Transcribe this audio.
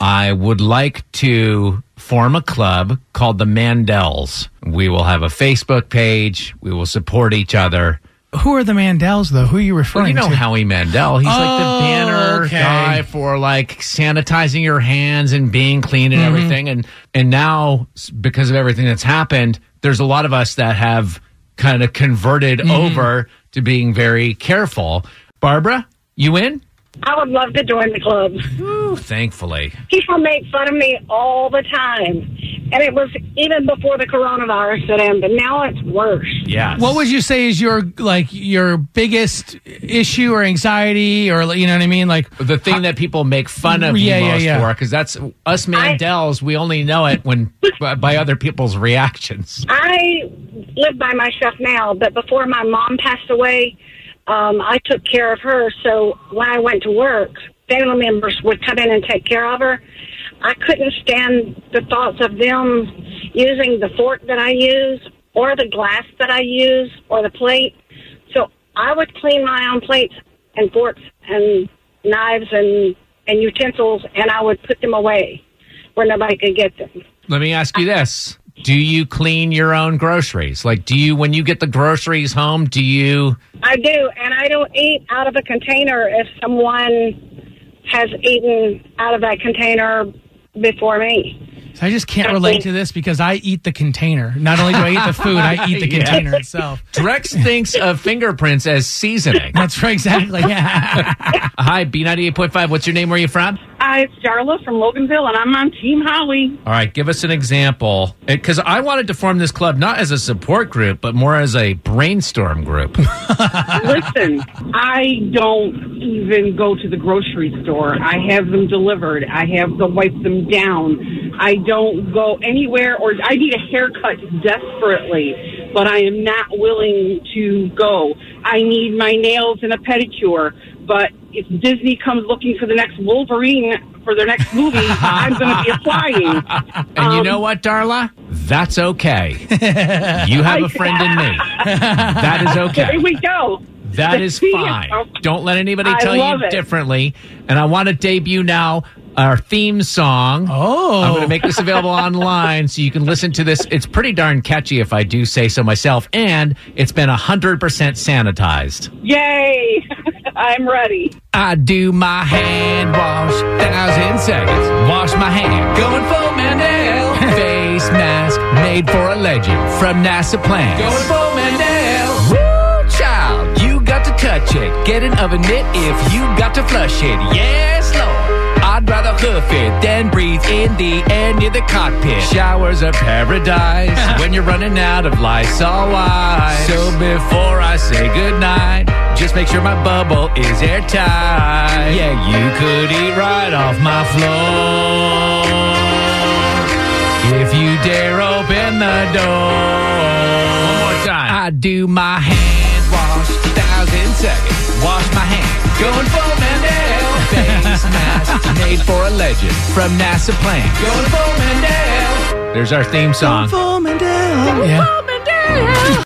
I would like to form a club called the Mandels. We will have a Facebook page. We will support each other. Who are the Mandels, though? Who are you referring Well, you know to? Howie Mandel. He's like the Oh, banner okay. guy for like sanitizing your hands and being clean Mm-hmm. and everything. And and now because of everything that's happened, there's a lot of us that have kind of converted Mm-hmm. over to being very careful. Barbara, you in? I would love to join the club. Ooh, thankfully. People make fun of me all the time. And it was even before the coronavirus set in, but now it's worse. Yeah. What would you say is your like your biggest issue or anxiety or you know what I mean? Like the thing that people make fun of Yeah, you most yeah. for? Because that's us Mandels. we only know it when by, by other people's reactions. I live by myself now, but before my mom passed away, um, I took care of her. So when I went to work, family members would come in and take care of her. I couldn't stand the thoughts of them using the fork that I use or the glass that I use or the plate. So I would clean my own plates and forks and knives and, and utensils and I would put them away where nobody could get them. Let me ask you this. Do you clean your own groceries? Like, do you, when you get the groceries home, do you, I do, and I don't eat out of a container if someone has eaten out of that container before me. So I just can't relate to this because I eat the container. Not only do I eat the food, I eat the Yeah. container itself. Drex thinks of fingerprints as seasoning. That's right, exactly. Yeah. Hi, B98.5. What's your name? Where are you from? Hi, it's Darla from Loganville, and I'm on Team Holly. All right, give us an example. Eh, because I wanted to form this club not as a support group, but more as a brainstorm group. Listen, I don't even go to the grocery store. I have them delivered. I have to wipe them down. I don't go anywhere, or I need a haircut desperately, but I am not willing to go. I need my nails and a pedicure, but if Disney comes looking for the next Wolverine for their next movie, I'm going to be applying. And you Um, know what, Darla? That's okay. You have a friend in me. That is okay. Here we go. That is fine. Don't let anybody tell you it. differently. And I want to debut now our theme song. Oh. I'm going to make this available online so you can listen to this. It's pretty darn catchy if I do say so myself. And it's been 100% sanitized. Yay! I'm ready. I do my hand wash, thousand seconds. Wash my hand, going full Mandel. Face mask made for a legend from NASA plans. Going full Mandel. Woo, child, you got to touch it. Get an oven mitt if you got to flush it. Yes, Lord. I'd rather hoof it than breathe in the air near the cockpit. Showers are paradise when you're running out of Lysol wipes. So before I say goodnight, just make sure my bubble is airtight. Yeah, you could eat right off my floor if you dare open the door. One more time. I do my hand wash, thousand seconds. Wash my hand, going full Mandel. Face mask made for a legend from NASA plans. Going full Mandel. There's our theme song. Going Full Mandel. Yeah.